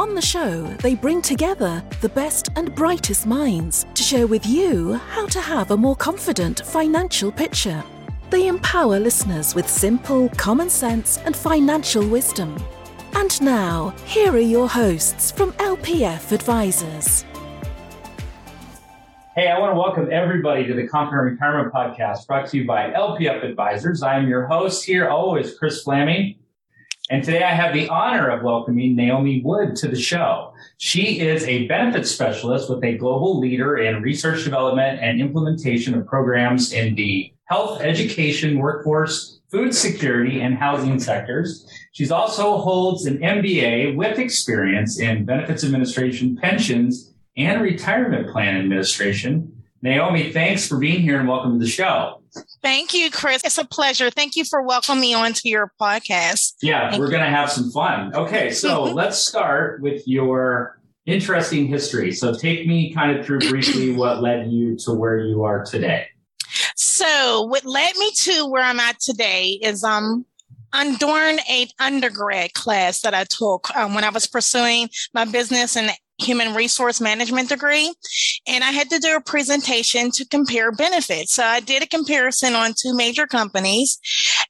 On the show, they bring together the best and brightest minds to share with you how to have a more confident financial picture. They empower listeners with simple, common sense, and financial wisdom. And now, here are your hosts from LPF Advisors. Hey, I want to welcome everybody to the Confident Retirement Podcast brought to you by LPF Advisors. I am your host here, always Kris Flammang. And today I have the honor of welcoming Naomi Wood to the show. She is a benefits specialist with a global leader in research development and implementation of programs in the health, education, workforce, food security, and housing sectors. She's also holds an MBA with experience in benefits administration, pensions, and retirement plan administration. Naomi, thanks for being here and welcome to the show. Thank you, Kris. It's a pleasure. Thank you for welcoming me onto your podcast. Yeah, Thank we're going to have some fun. Okay, so let's start with your interesting history. So take me kind of through briefly what led you to where you are today. So, what led me to where I'm at today is um I'm doing a undergrad class that I took um, when I was pursuing my business and human resource management degree. And I had to do a presentation to compare benefits. So I did a comparison on two major companies.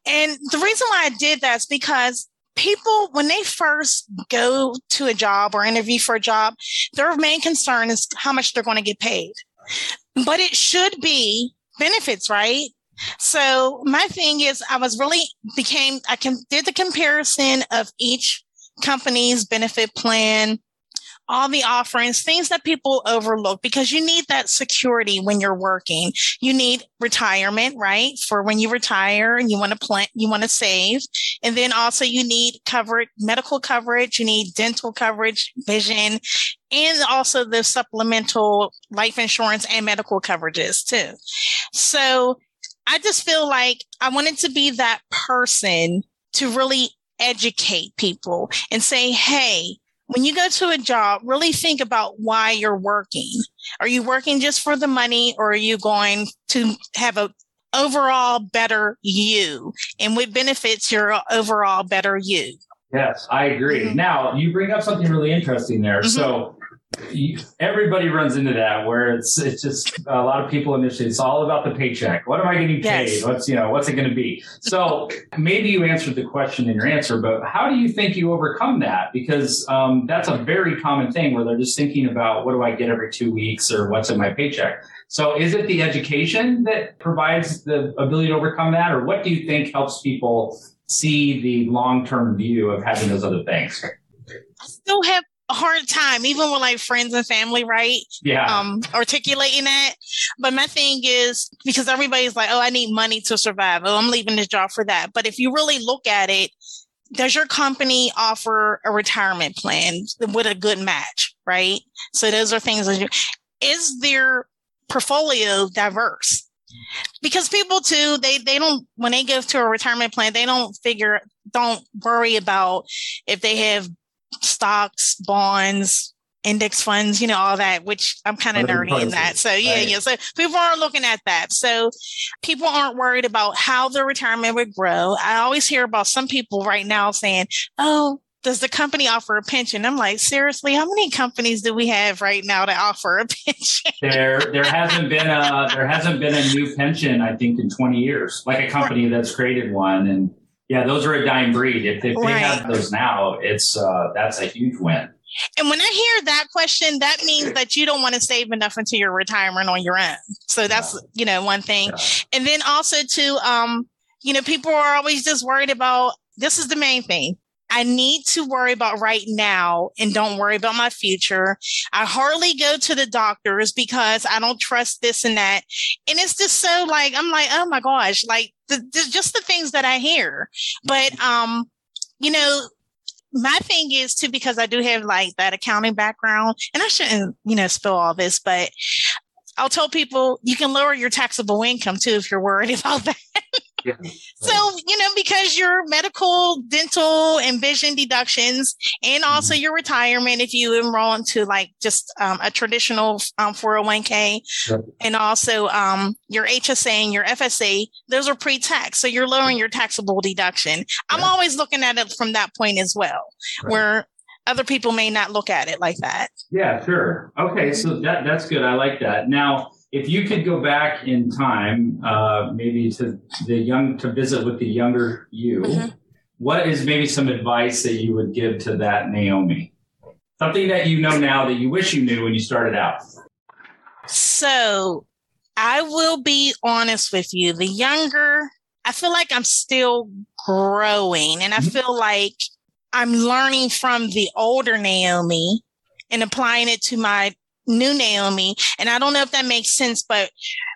And the reason why I did that is because people, when they first go to a job or interview for a job, their main concern is how much they're going to get paid. But it should be benefits, right? So my thing is I was really became, I can did the comparison of each company's benefit plan, all the offerings, things that people overlook because you need that security when you're working. You need retirement, right? For when you retire and you want to plan, you want to save. And then also you need coverage, medical coverage, you need dental coverage, vision, and also the supplemental life insurance and medical coverages too. So I just feel like I wanted to be that person to really educate people and say, Hey, when you go to a job, really think about why you're working. Are you working just for the money or are you going to have a overall better you and what benefits your overall better you? Yes, I agree. Mm-hmm. Now, you bring up something really interesting there. Mm-hmm. So, everybody runs into that where it's it's just a lot of people initially it's all about the paycheck. What am i getting paid? Yes. what's you know what's it going to be? So maybe you answered the question in your answer but how do you think you overcome that? Because um, that's a very common thing where they're just thinking about what do i get every two weeks or what's in my paycheck? So is it the education that provides the ability to overcome that or what do you think helps people see the long-term view of having those other things? I still have a hard time, even with like friends and family, right? Yeah. Um, articulating that. But my thing is because everybody's like, oh, I need money to survive. Oh, I'm leaving this job for that. But if you really look at it, does your company offer a retirement plan with a good match, right? So those are things that you, is their portfolio diverse? Because people too, they, they don't, when they go to a retirement plan, they don't figure, don't worry about if they have stocks, bonds, index funds, you know, all that, which I'm kind of nerdy in that. So yeah, right. yeah. So people aren't looking at that. So people aren't worried about how their retirement would grow. I always hear about some people right now saying, Oh, does the company offer a pension? I'm like, seriously, how many companies do we have right now that offer a pension? there, there hasn't been a there hasn't been a new pension, I think, in 20 years. Like a company that's created one, and yeah, those are a dying breed. If, if right. they have those now, it's uh, that's a huge win. And when I hear that question, that means that you don't want to save enough until your retirement on your own. So that's yeah. you know one thing. Yeah. And then also to um, you know, people are always just worried about this is the main thing. I need to worry about right now and don't worry about my future. I hardly go to the doctors because I don't trust this and that. And it's just so like, I'm like, oh my gosh, like the, just the things that I hear. But, um, you know, my thing is too, because I do have like that accounting background and I shouldn't, you know, spill all this, but I'll tell people you can lower your taxable income too if you're worried about that. Yeah. So, you know, because your medical, dental, and vision deductions, and also mm-hmm. your retirement, if you enroll into like just um, a traditional um, 401k, and also um, your HSA and your FSA, those are pre tax. So you're lowering your taxable deduction. I'm always looking at it from that point as well, right. where other people may not look at it like that. Yeah, sure. Okay, so that that's good. I like that. Now, if you could go back in time, uh, maybe to the young to visit with the younger you, mm-hmm. what is maybe some advice that you would give to that Naomi? Something that you know now that you wish you knew when you started out. So, I will be honest with you. The younger, I feel like I'm still growing, and I mm-hmm. feel like I'm learning from the older Naomi and applying it to my new Naomi. And I don't know if that makes sense, but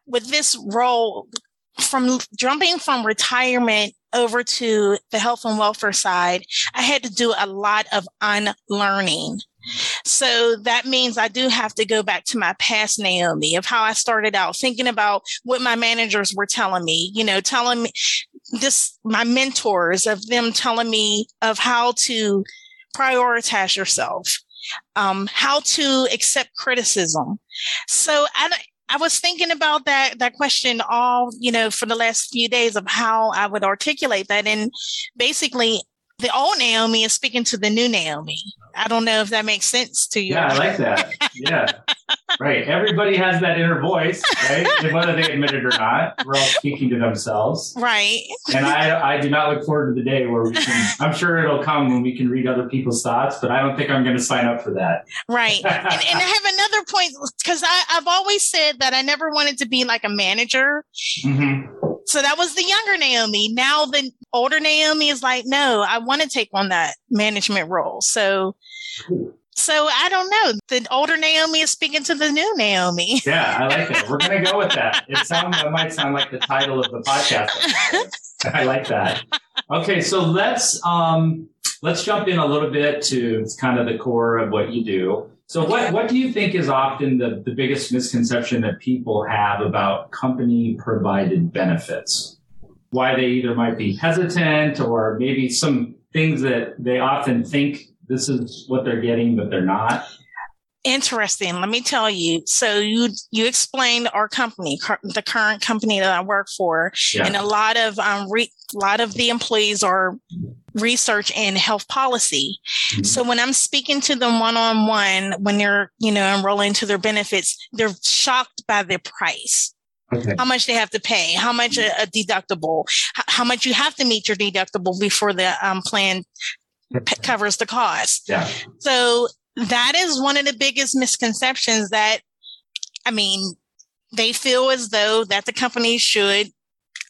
with this role, from jumping from retirement over to the health and welfare side, I had to do a lot of unlearning. So that means I do have to go back to my past Naomi of how I started out, thinking about what my managers were telling me, you know, telling me this, my mentors of them telling me of how to prioritize yourself, um, how to accept criticism. So I, I was thinking about that that question all you know for the last few days of how I would articulate that, and basically the old Naomi is speaking to the new Naomi. I don't know if that makes sense to you. Yeah, I like that. Yeah. right. Everybody has that inner voice, right? Whether they admit it or not, we're all speaking to themselves. Right. And I, I do not look forward to the day where we can, I'm sure it'll come when we can read other people's thoughts, but I don't think I'm going to sign up for that. Right. and, and I have another point because I've always said that I never wanted to be like a manager. Mm-hmm. So that was the younger Naomi. Now the older Naomi is like, no, I want to take on that management role. So, so I don't know. The older Naomi is speaking to the new Naomi. Yeah, I like it. We're gonna go with that. It sounds it might sound like the title of the podcast. I like that. Okay, so let's um let's jump in a little bit to kind of the core of what you do. So what, what do you think is often the, the biggest misconception that people have about company provided benefits? Why they either might be hesitant or maybe some things that they often think this is what they're getting, but they're not? Interesting. Let me tell you. So you you explained our company, the current company that I work for, yeah. and a lot of um, re- a lot of the employees are research and health policy. Mm-hmm. So when I'm speaking to them one on one, when they're, you know, enrolling to their benefits, they're shocked by the price. Okay. How much they have to pay, how much a, a deductible, how much you have to meet your deductible before the um, plan p- covers the cost. Yeah. So that is one of the biggest misconceptions that, I mean, they feel as though that the company should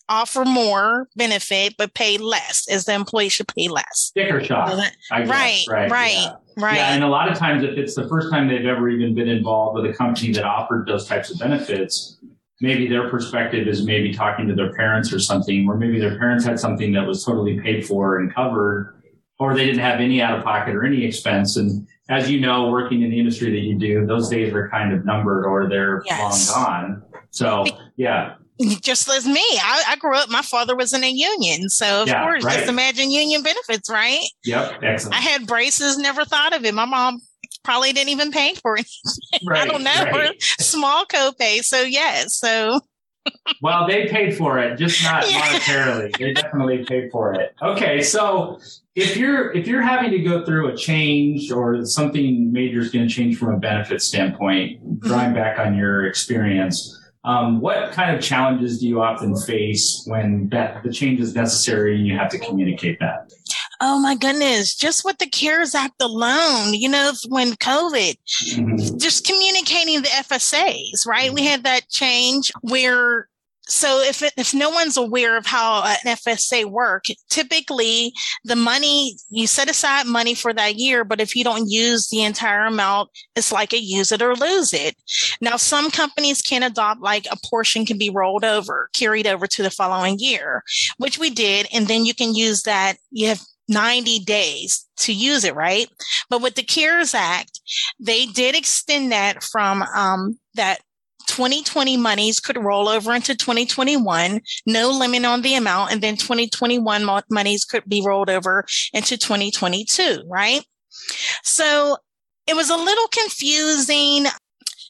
offer more benefit but pay less as the employee should pay less. Sticker shock. Right right right yeah. right yeah and a lot of times if it's the first time they've ever even been involved with a company that offered those types of benefits maybe their perspective is maybe talking to their parents or something or maybe their parents had something that was totally paid for and covered or they didn't have any out of pocket or any expense. And as you know working in the industry that you do those days are kind of numbered or they're yes. long gone. So yeah just as me. I, I, grew up, my father was in a union. So, of yeah, course, right. just imagine union benefits, right? Yep. Excellent. I had braces, never thought of it. My mom probably didn't even pay for it. Right, I don't know. Right. Small copay. So, yes. So, well, they paid for it, just not yeah. monetarily. They definitely paid for it. Okay. So, if you're if you're having to go through a change or something major is going to change from a benefit standpoint, drawing mm-hmm. back on your experience, um, what kind of challenges do you often face when that the change is necessary and you have to communicate that? Oh my goodness, just with the CARES Act alone, you know, when COVID, mm-hmm. just communicating the FSAs, right? We had that change where so if if no one's aware of how an FSA work, typically the money you set aside money for that year, but if you don't use the entire amount, it's like a use it or lose it. Now some companies can adopt like a portion can be rolled over, carried over to the following year, which we did, and then you can use that. You have 90 days to use it, right? But with the CARES Act, they did extend that from um, that 2020 monies could roll over into 2021, no limit on the amount, and then 2021 monies could be rolled over into 2022, right? So it was a little confusing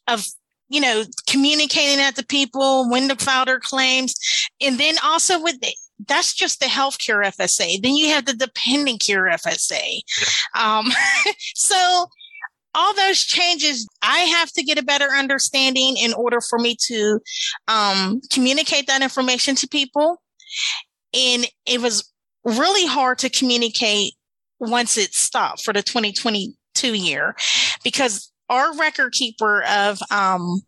of you know communicating that to people when to file their claims and then also with the, that's just the healthcare FSA. Then you have the dependent care FSA. Um, so all those changes, I have to get a better understanding in order for me to um, communicate that information to people. And it was really hard to communicate once it stopped for the 2022 year because our record keeper of um,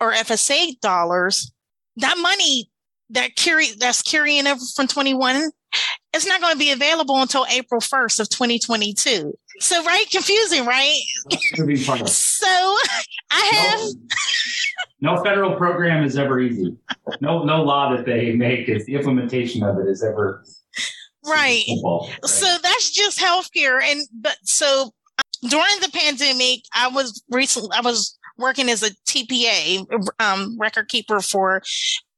our FSA dollars, that money that carry that's carrying over from 21 it's not going to be available until April 1st of 2022. So, right? Confusing, right? so, I have. No, no, federal program is ever easy. No, no law that they make is the implementation of it is ever. Right. Simple, right. So that's just healthcare. And, but so during the pandemic, I was recently, I was working as a TPA, um, record keeper for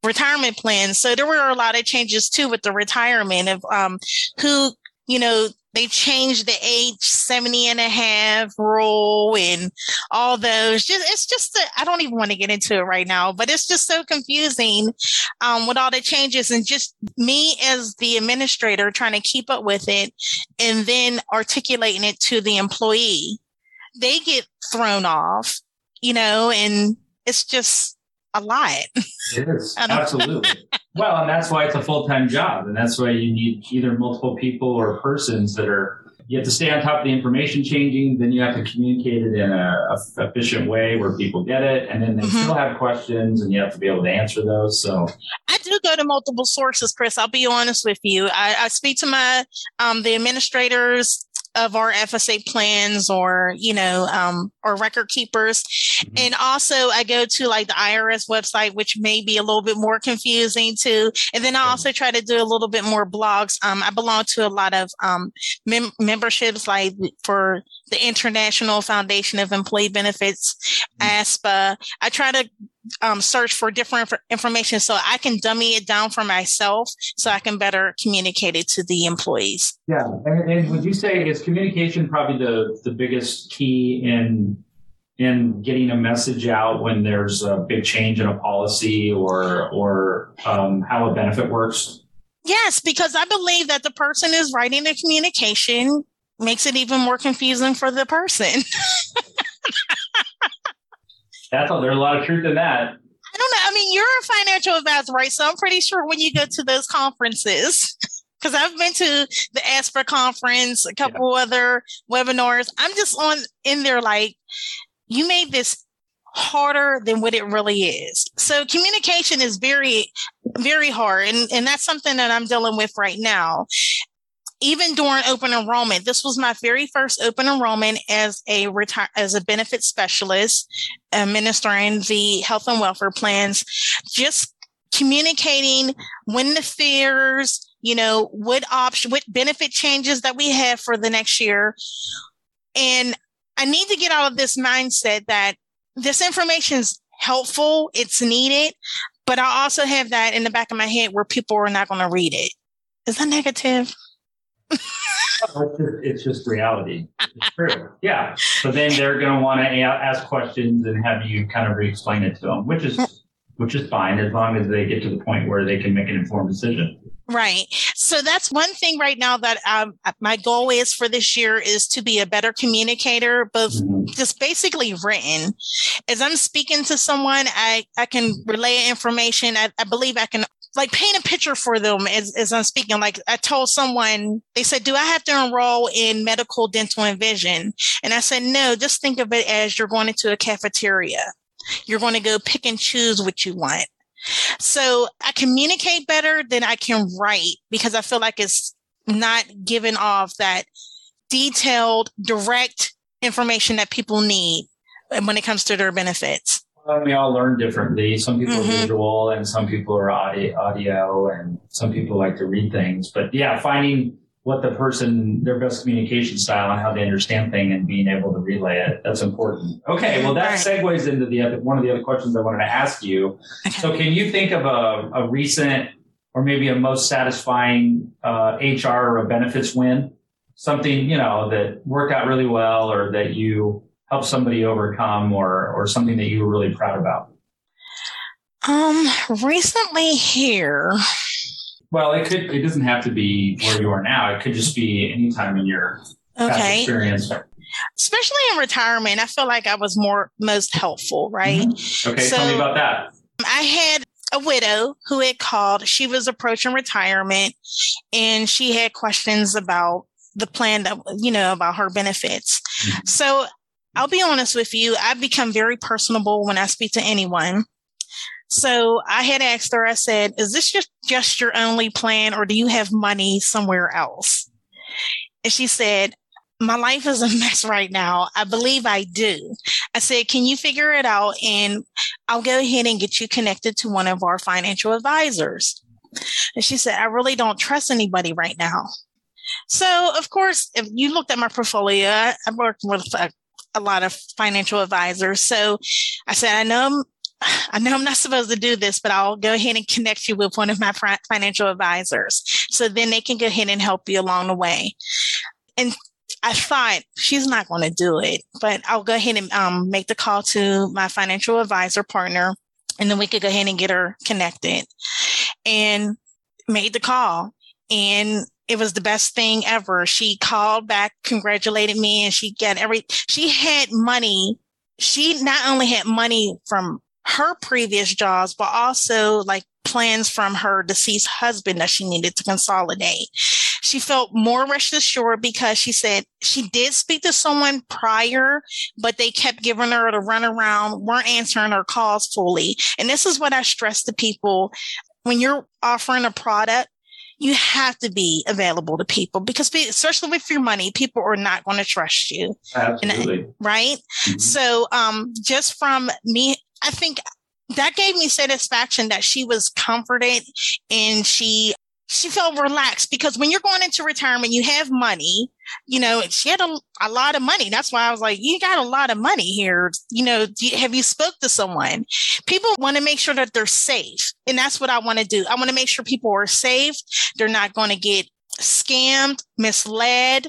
retirement plans. So there were a lot of changes too with the retirement of um, who, you know, they changed the age 70 and a half rule and all those. Just it's just I don't even want to get into it right now, but it's just so confusing um, with all the changes and just me as the administrator trying to keep up with it and then articulating it to the employee. They get thrown off, you know, and it's just a lot. It is absolutely. well, and that's why it's a full time job, and that's why you need either multiple people or persons that are. You have to stay on top of the information changing. Then you have to communicate it in a, a efficient way where people get it, and then they mm-hmm. still have questions, and you have to be able to answer those. So I do go to multiple sources, Kris. I'll be honest with you. I, I speak to my um, the administrators of our FSA plans or, you know, um, or record keepers. Mm-hmm. And also I go to like the IRS website, which may be a little bit more confusing too. And then I also try to do a little bit more blogs. Um, I belong to a lot of, um, mem- memberships like for the International Foundation of Employee Benefits, mm-hmm. ASPPA. I try to um, search for different information so I can dummy it down for myself so I can better communicate it to the employees. Yeah. And, and would you say is communication probably the, the biggest key in in getting a message out when there's a big change in a policy or or um, how a benefit works? Yes, because I believe that the person is writing the communication makes it even more confusing for the person. That's all. There's a lot of truth in that. I don't know. I mean, you're a financial advisor, right? So I'm pretty sure when you go to those conferences, because I've been to the ASPPA conference, a couple yeah. other webinars. I'm just on in there like, you made this harder than what it really is. So communication is very, very hard. And, and that's something that I'm dealing with right now even during open enrollment, this was my very first open enrollment as a retire as a benefit specialist, administering the health and welfare plans. Just communicating when the fears, you know, what option, what benefit changes that we have for the next year. And I need to get out of this mindset that this information is helpful, it's needed, but I also have that in the back of my head where people are not going to read it. Is that negative? It's, just, it's just reality. It's true. Yeah. So then they're going to want to ask questions and have you kind of re-explain it to them, which is which is fine as long as they get to the point where they can make an informed decision. Right. So that's one thing right now that um, my goal is for this year is to be a better communicator, both mm-hmm. just basically written. As I'm speaking to someone, I, I can relay information. I, I believe I can like paint a picture for them as, as I'm speaking. Like I told someone, they said, do I have to enroll in medical, dental, and vision? And I said, no, just think of it as you're going into a cafeteria. You're going to go pick and choose what you want. So I communicate better than I can write because I feel like it's not giving off that detailed, direct information that people need when it comes to their benefits. Well, we all learn differently. Some people mm-hmm. are visual and some people are audio, audio and some people like to read things. But yeah, finding what the person, their best communication style and how they understand thing and being able to relay it. That's important. Okay. Well, that segues into the other, one of the other questions I wanted to ask you. Okay. So can you think of a, a recent or maybe a most satisfying uh, HR or a benefits win? Something, you know, that worked out really well or that you helped somebody overcome or, or something that you were really proud about? Um, recently here, well, it could. It doesn't have to be where you are now. It could just be any time in your okay. experience. Especially in retirement, I feel like I was more most helpful. Right. Mm-hmm. Okay. So tell me about that. I had a widow who had called. She was approaching retirement, and she had questions about the plan that you know about her benefits. Mm-hmm. So I'll be honest with you. I've become very personable when I speak to anyone. So I had asked her, I said, is this just, just your only plan or do you have money somewhere else? And she said, my life is a mess right now. I believe I do. I said, can you figure it out? And I'll go ahead and get you connected to one of our financial advisors. And she said, I really don't trust anybody right now. So, of course, if you looked at my portfolio, I worked with a, a lot of financial advisors. So I said, I know I know I'm not supposed to do this, but I'll go ahead and connect you with one of my financial advisors. So then they can go ahead and help you along the way. And I thought she's not going to do it, but I'll go ahead and um, make the call to my financial advisor partner, and then we could go ahead and get her connected. And made the call, and it was the best thing ever. She called back, congratulated me, and she got every. She had money. She not only had money from her previous jobs, but also like plans from her deceased husband that she needed to consolidate. She felt more rest assured because she said she did speak to someone prior, but they kept giving her the runaround, weren't answering her calls fully. And this is what I stress to people when you're offering a product. You have to be available to people because, especially with your money, people are not going to trust you. Absolutely. And, right. Mm-hmm. So, um, just from me I think that gave me satisfaction that she was comforted and she she felt relaxed because when you're going into retirement, you have money. You know, she had a, a lot of money. That's why I was like, you got a lot of money here. You know, you, have you spoke to someone? People want to make sure that they're safe. And that's what I want to do. I want to make sure people are safe. They're not going to get scammed, misled,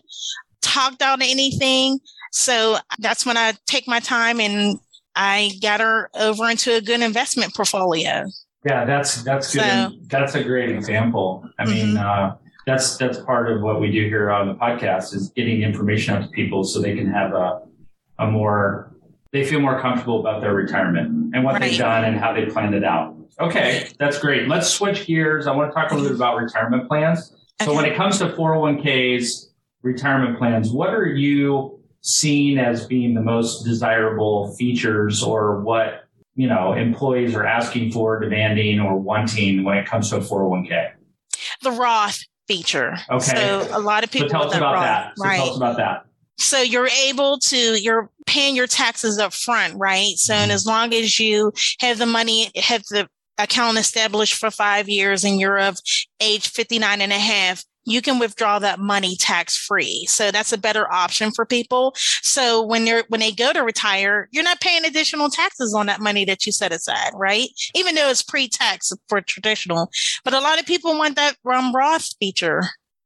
talked out of anything. So that's when I take my time and I got her over into a good investment portfolio. Yeah, that's that's good. So, that's a great example. I mm-hmm. mean, uh, that's that's part of what we do here on the podcast is getting information out to people so they can have a a more they feel more comfortable about their retirement and what right. they've done and how they planned it out. Okay, that's great. Let's switch gears. I want to talk a little bit about retirement plans. So okay. when it comes to 401ks, retirement plans, what are you seen as being the most desirable features or what you know employees are asking for demanding or wanting when it comes to a 401k the roth feature. Okay. so a lot of people so tell us about roth, that. So right tell us about that. So you're able to you're paying your taxes up front right? So mm-hmm. and as long as you have the money have the account established for five years and you're of age 59 and a half you can withdraw that money tax free. So that's a better option for people. So when they're, when they go to retire, you're not paying additional taxes on that money that you set aside, right? Even though it's pre-tax for traditional, but a lot of people want that um, Roth feature.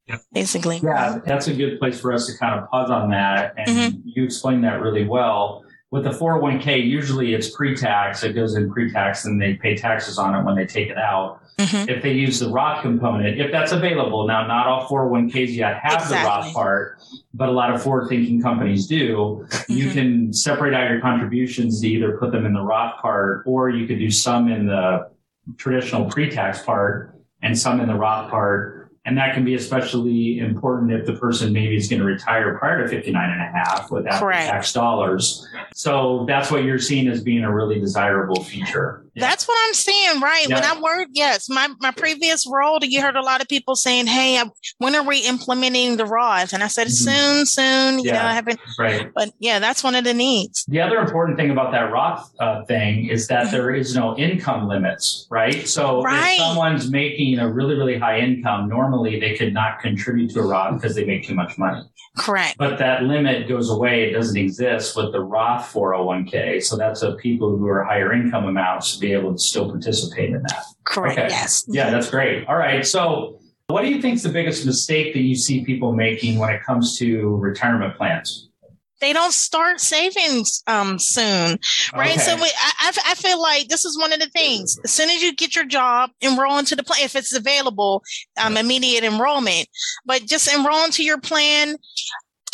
Yep. Basically. Yeah, that's a good place for us to kind of pause on that. And mm-hmm. you explained that really well. With the 401k, usually it's pre-tax. It goes in pre-tax and they pay taxes on it when they take it out. Mm-hmm. If they use the Roth component, if that's available. Now, not all 401ks yet have exactly. the Roth part, but a lot of forward thinking companies do. Mm-hmm. You can separate out your contributions to either put them in the Roth part or you could do some in the traditional pre-tax part and some in the Roth part and that can be especially important if the person maybe is going to retire prior to 59 and a half without tax dollars. So that's what you're seeing as being a really desirable feature. Yeah. That's what I'm seeing, right? Yeah. When I worked, yes, my, my previous role, you heard a lot of people saying, Hey, I, when are we implementing the Roth? And I said, mm-hmm. soon, soon, you yeah. know, I haven't, right. but yeah, that's one of the needs. The other important thing about that Roth uh, thing is that mm-hmm. there is no income limits, right? So right. if someone's making a really, really high income, normally they could not contribute to a Roth because they make too much money. Correct. But that limit goes away. It doesn't exist with the Roth 401k. So that's a people who are higher income amounts be able to still participate in that. Correct. Okay. Yes. Yeah, that's great. All right. So what do you think is the biggest mistake that you see people making when it comes to retirement plans? they don't start saving um, soon, right? Okay. So we, I, I feel like this is one of the things. As soon as you get your job, enroll into the plan if it's available, um, immediate enrollment. But just enroll into your plan.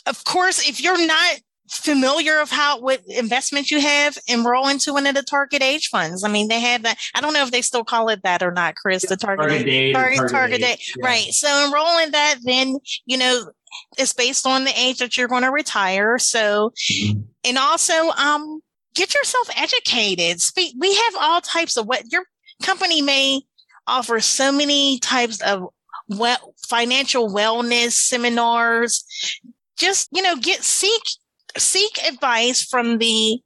Of course, if you're not familiar of how what investments you have, enroll into one of the target age funds. I mean, they have that. I don't know if they still call it that or not, Kris. The target, target date, target, target, target date, yeah. right? So enroll in that. Then you know it's based on the age that you're going to retire. So, mm-hmm. and also, um, get yourself educated. Speak. We have all types of what your company may offer so many types of well, financial wellness seminars. Just, you know, get seek, seek advice from the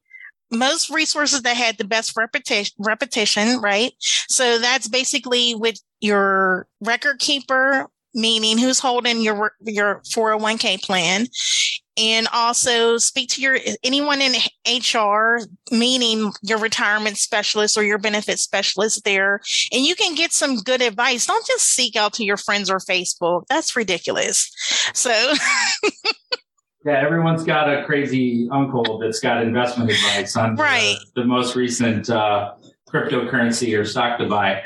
most resources that had the best repetition, right? So that's basically with your record keeper, meaning who's holding your your 401k plan and also speak to your anyone in HR, meaning your retirement specialist or your benefit specialist there, and you can get some good advice. Don't just seek out to your friends or Facebook. That's ridiculous. So. yeah, everyone's got a crazy uncle that's got investment advice on right. the, the most recent uh, cryptocurrency or stock to buy.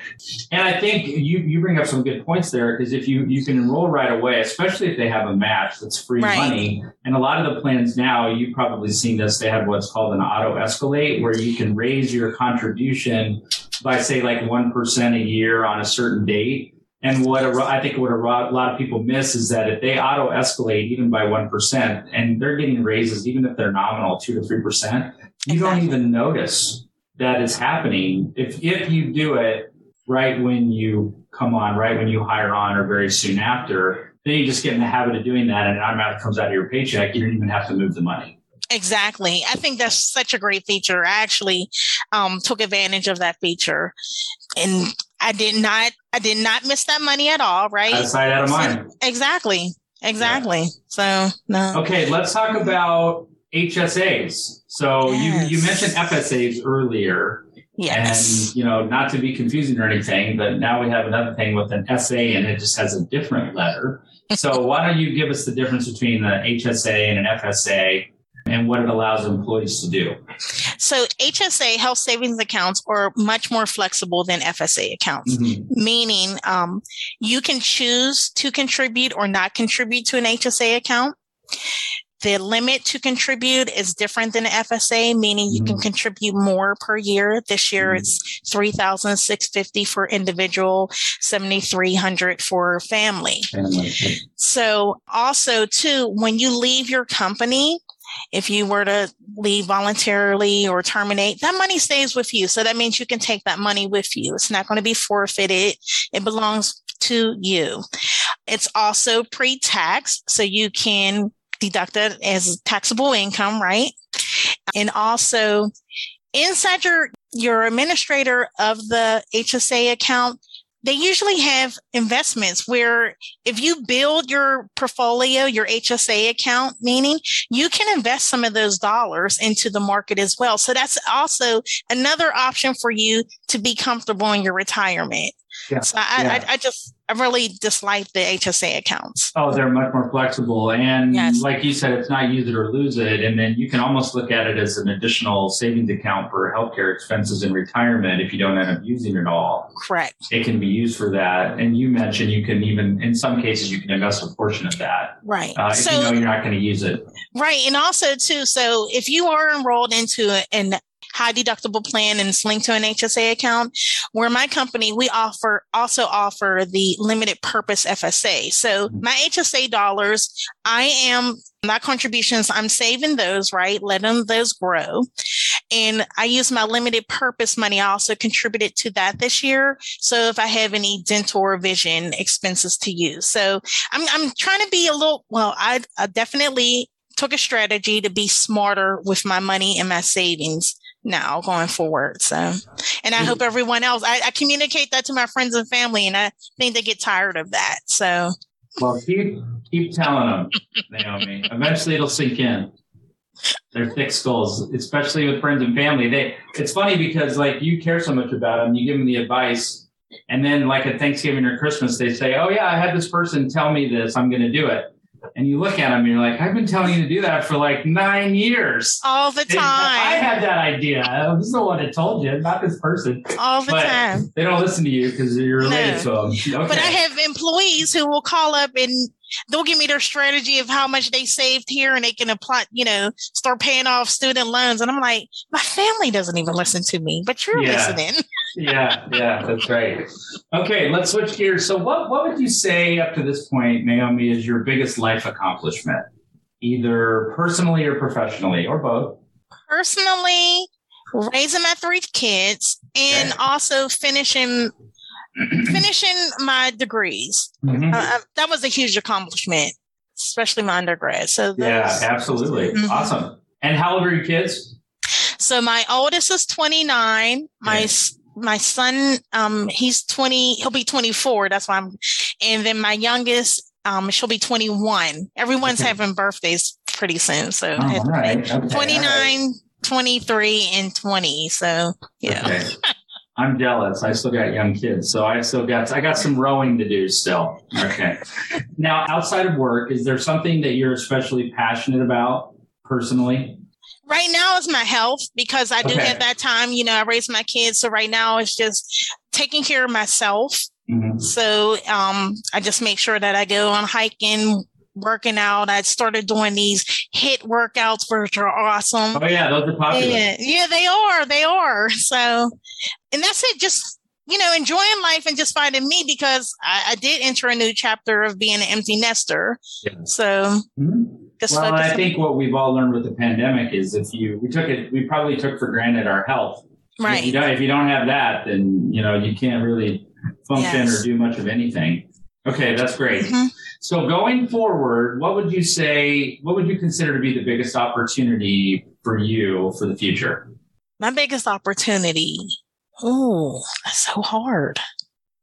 And I think you, you bring up some good points there because if you, you can enroll right away, especially if they have a match that's free right. money. And a lot of the plans now, you've probably seen this, they have what's called an auto escalate where you can raise your contribution by say like 1% a year on a certain date. And what a, I think what a lot of people miss is that if they auto escalate even by 1% and they're getting raises, even if they're nominal, two to 3%, you don't even notice that it's happening, if if you do it right when you come on, right when you hire on, or very soon after, then you just get in the habit of doing that, and it automatically comes out of your paycheck. You don't even have to move the money. Exactly. I think that's such a great feature. I actually um, took advantage of that feature, and I did not. I did not miss that money at all. Right. Out of sight, out of mind. Exactly. Exactly. Yeah. So no. Okay, let's talk about HSAs. So yes. you, you mentioned FSAs earlier. Yes. And, you know, not to be confusing or anything, but now we have another thing with an SA and it just has a different letter. So why don't you give us the difference between the HSA and an FSA and what it allows employees to do? So HSA health savings accounts are much more flexible than FSA accounts, mm-hmm. meaning um, you can choose to contribute or not contribute to an HSA account. The limit to contribute is different than FSA, meaning you mm-hmm. can contribute more per year. This year mm-hmm. it's 3,650 for individual, 7,300 for family. family. So also too, when you leave your company, if you were to leave voluntarily or terminate, that money stays with you. So that means you can take that money with you. It's not going to be forfeited. It belongs to you. It's also pre-tax. So you can deduct it as taxable income, right? And also inside your, your administrator of the HSA account, they usually have investments where if you build your portfolio, your HSA account, meaning you can invest some of those dollars into the market as well. So that's also another option for you to be comfortable in your retirement. Yeah. So I, yeah. I, I just I really dislike the HSA accounts. Oh, they're much more flexible. And yes. like you said, it's not use it or lose it. And then you can almost look at it as an additional savings account for healthcare expenses in retirement if you don't end up using it all. Correct. It can be used for that. And you mentioned you can even, in some cases, you can invest a portion of that. Right. Uh, if so, you know you're not going to use it. Right. And also, too, so if you are enrolled into an high deductible plan and it's linked to an HSA account. Where my company, we offer also offer the limited purpose FSA. So mm-hmm. my HSA dollars, I am my contributions, I'm saving those, right? Letting those grow. And I use my limited purpose money. I also contributed to that this year. So if I have any dental or vision expenses to use. So I'm, I'm trying to be a little, well, I, I definitely took a strategy to be smarter with my money and my savings now going forward. So, and I mm-hmm. hope everyone else, I, I communicate that to my friends and family, and I think they get tired of that. So, well, keep keep telling them, Naomi. Eventually, it'll sink in. They're thick skulls, especially with friends and family. They it's funny because like you care so much about them, you give them the advice, and then like at Thanksgiving or Christmas, they say, "Oh yeah, I had this person tell me this. I'm going to do it." And you look at them and you're like, I've been telling you to do that for like nine years. All the time. I had that idea. I was the one that told you, not this person. All the but time. They don't listen to you because you're related no. to them. Okay. But I have employees who will call up and they'll give me their strategy of how much they saved here and they can apply, you know, start paying off student loans. And I'm like, my family doesn't even listen to me, but you're yeah. listening. yeah, yeah, that's right. Okay, let's switch gears. So what what would you say up to this point, Naomi, is your biggest life accomplishment? Either personally or professionally or both? Personally, raising my three kids and okay. also finishing finishing my degrees. Mm-hmm. Uh, uh, that was a huge accomplishment, especially my undergrad. So yeah, absolutely, mm-hmm. awesome. And how old are your kids? So my oldest is 29. My my son, um, he's 20. He'll be 24. That's why I'm. And then my youngest, um, she'll be 21. Everyone's okay. having birthdays pretty soon. So oh, right. okay. 29, right. 23, and 20. So yeah. Okay. I'm jealous. I still got young kids, so I still got I got some rowing to do still. Okay. now, outside of work, is there something that you're especially passionate about personally? Right now is my health because I do okay. have that time. You know, I raise my kids, so right now it's just taking care of myself. Mm-hmm. So um, I just make sure that I go on hiking, working out. I started doing these HIIT workouts, which are awesome. Oh yeah, those are popular. Yeah, yeah, they are. They are. So, and that's it. Just you know, enjoying life and just finding me because I, I did enter a new chapter of being an empty nester. Yeah. So. Mm-hmm. well, I think what we've all learned with the pandemic is if you we took it, we probably took for granted our health. Right. If you don't, if you don't have that, then you know you can't really function yes. or do much of anything. Okay, that's great. Mm-hmm. So going forward, what would you say, what would you consider to be the biggest opportunity for you for the future? My biggest opportunity. Oh, that's so hard.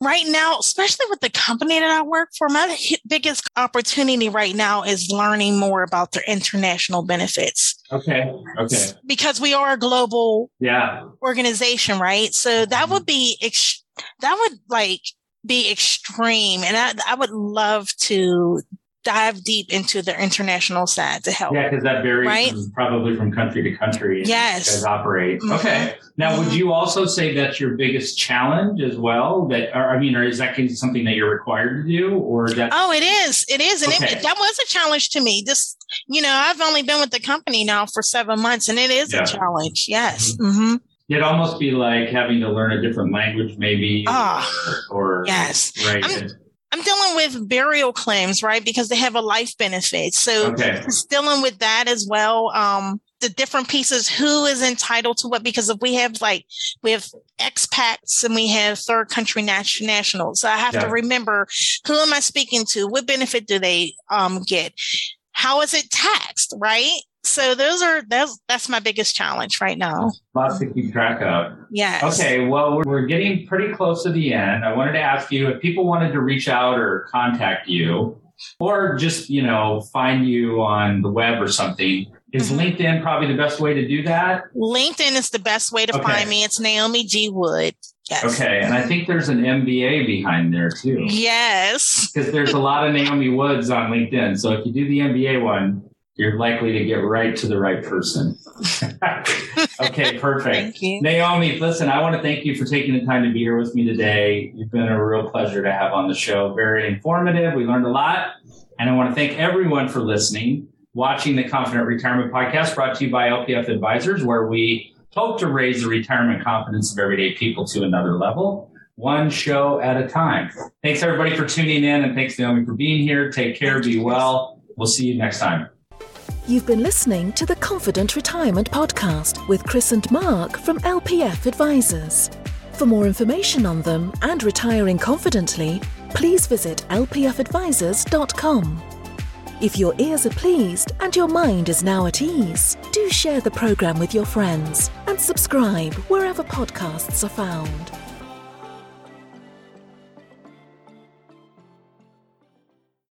Right now, especially with the company that I work for, my biggest opportunity right now is learning more about their international benefits. Okay. Okay. Because we are a global yeah. organization, right? So that would be, ex- that would like be extreme. And I, I would love to dive deep into the international side to help. Yeah, because that varies right? from, probably from country to country. Yes. Guys operate. Mm-hmm. Okay. Now, mm-hmm. would you also say that's your biggest challenge as well? That, or, I mean, or is that something that you're required to do, or that? Oh, it is. It is, and okay. it, that was a challenge to me. Just you know, I've only been with the company now for seven months, and it is yeah. a challenge. Yes. Mm-hmm. It'd almost be like having to learn a different language, maybe. Oh, or, or yes. Right. I'm, I'm dealing with burial claims, right? Because they have a life benefit. So okay. dealing with that as well. Um, the different pieces, who is entitled to what? Because if we have like, we have expats and we have third country nationals. So I have yeah. to remember who am I speaking to? What benefit do they um, get? How is it taxed, right? So those are that's that's my biggest challenge right now. Lots to keep track of. Yes. Okay. Well, we're getting pretty close to the end. I wanted to ask you if people wanted to reach out or contact you, or just you know find you on the web or something. Is mm-hmm. LinkedIn probably the best way to do that? LinkedIn is the best way to okay. find me. It's Naomi G. Wood. Yes. Okay, and I think there's an MBA behind there too. Yes. Because there's a lot of Naomi Woods on LinkedIn. So if you do the MBA one, you're likely to get right to the right person. okay, perfect. thank you. Naomi, listen, I want to thank you for taking the time to be here with me today. You've been a real pleasure to have on the show. Very informative. We learned a lot. And I want to thank everyone for listening, watching the Confident Retirement Podcast brought to you by LPF Advisors, where we hope to raise the retirement confidence of everyday people to another level, one show at a time. Thanks everybody for tuning in and thanks Naomi for being here. Take care, be well. We'll see you next time. You've been listening to the Confident Retirement Podcast with Kris and Mark from LPF Advisors. For more information on them and retiring confidently, please visit lpfadvisors.com. If your ears are pleased and your mind is now at ease, do share the program with your friends and subscribe wherever podcasts are found.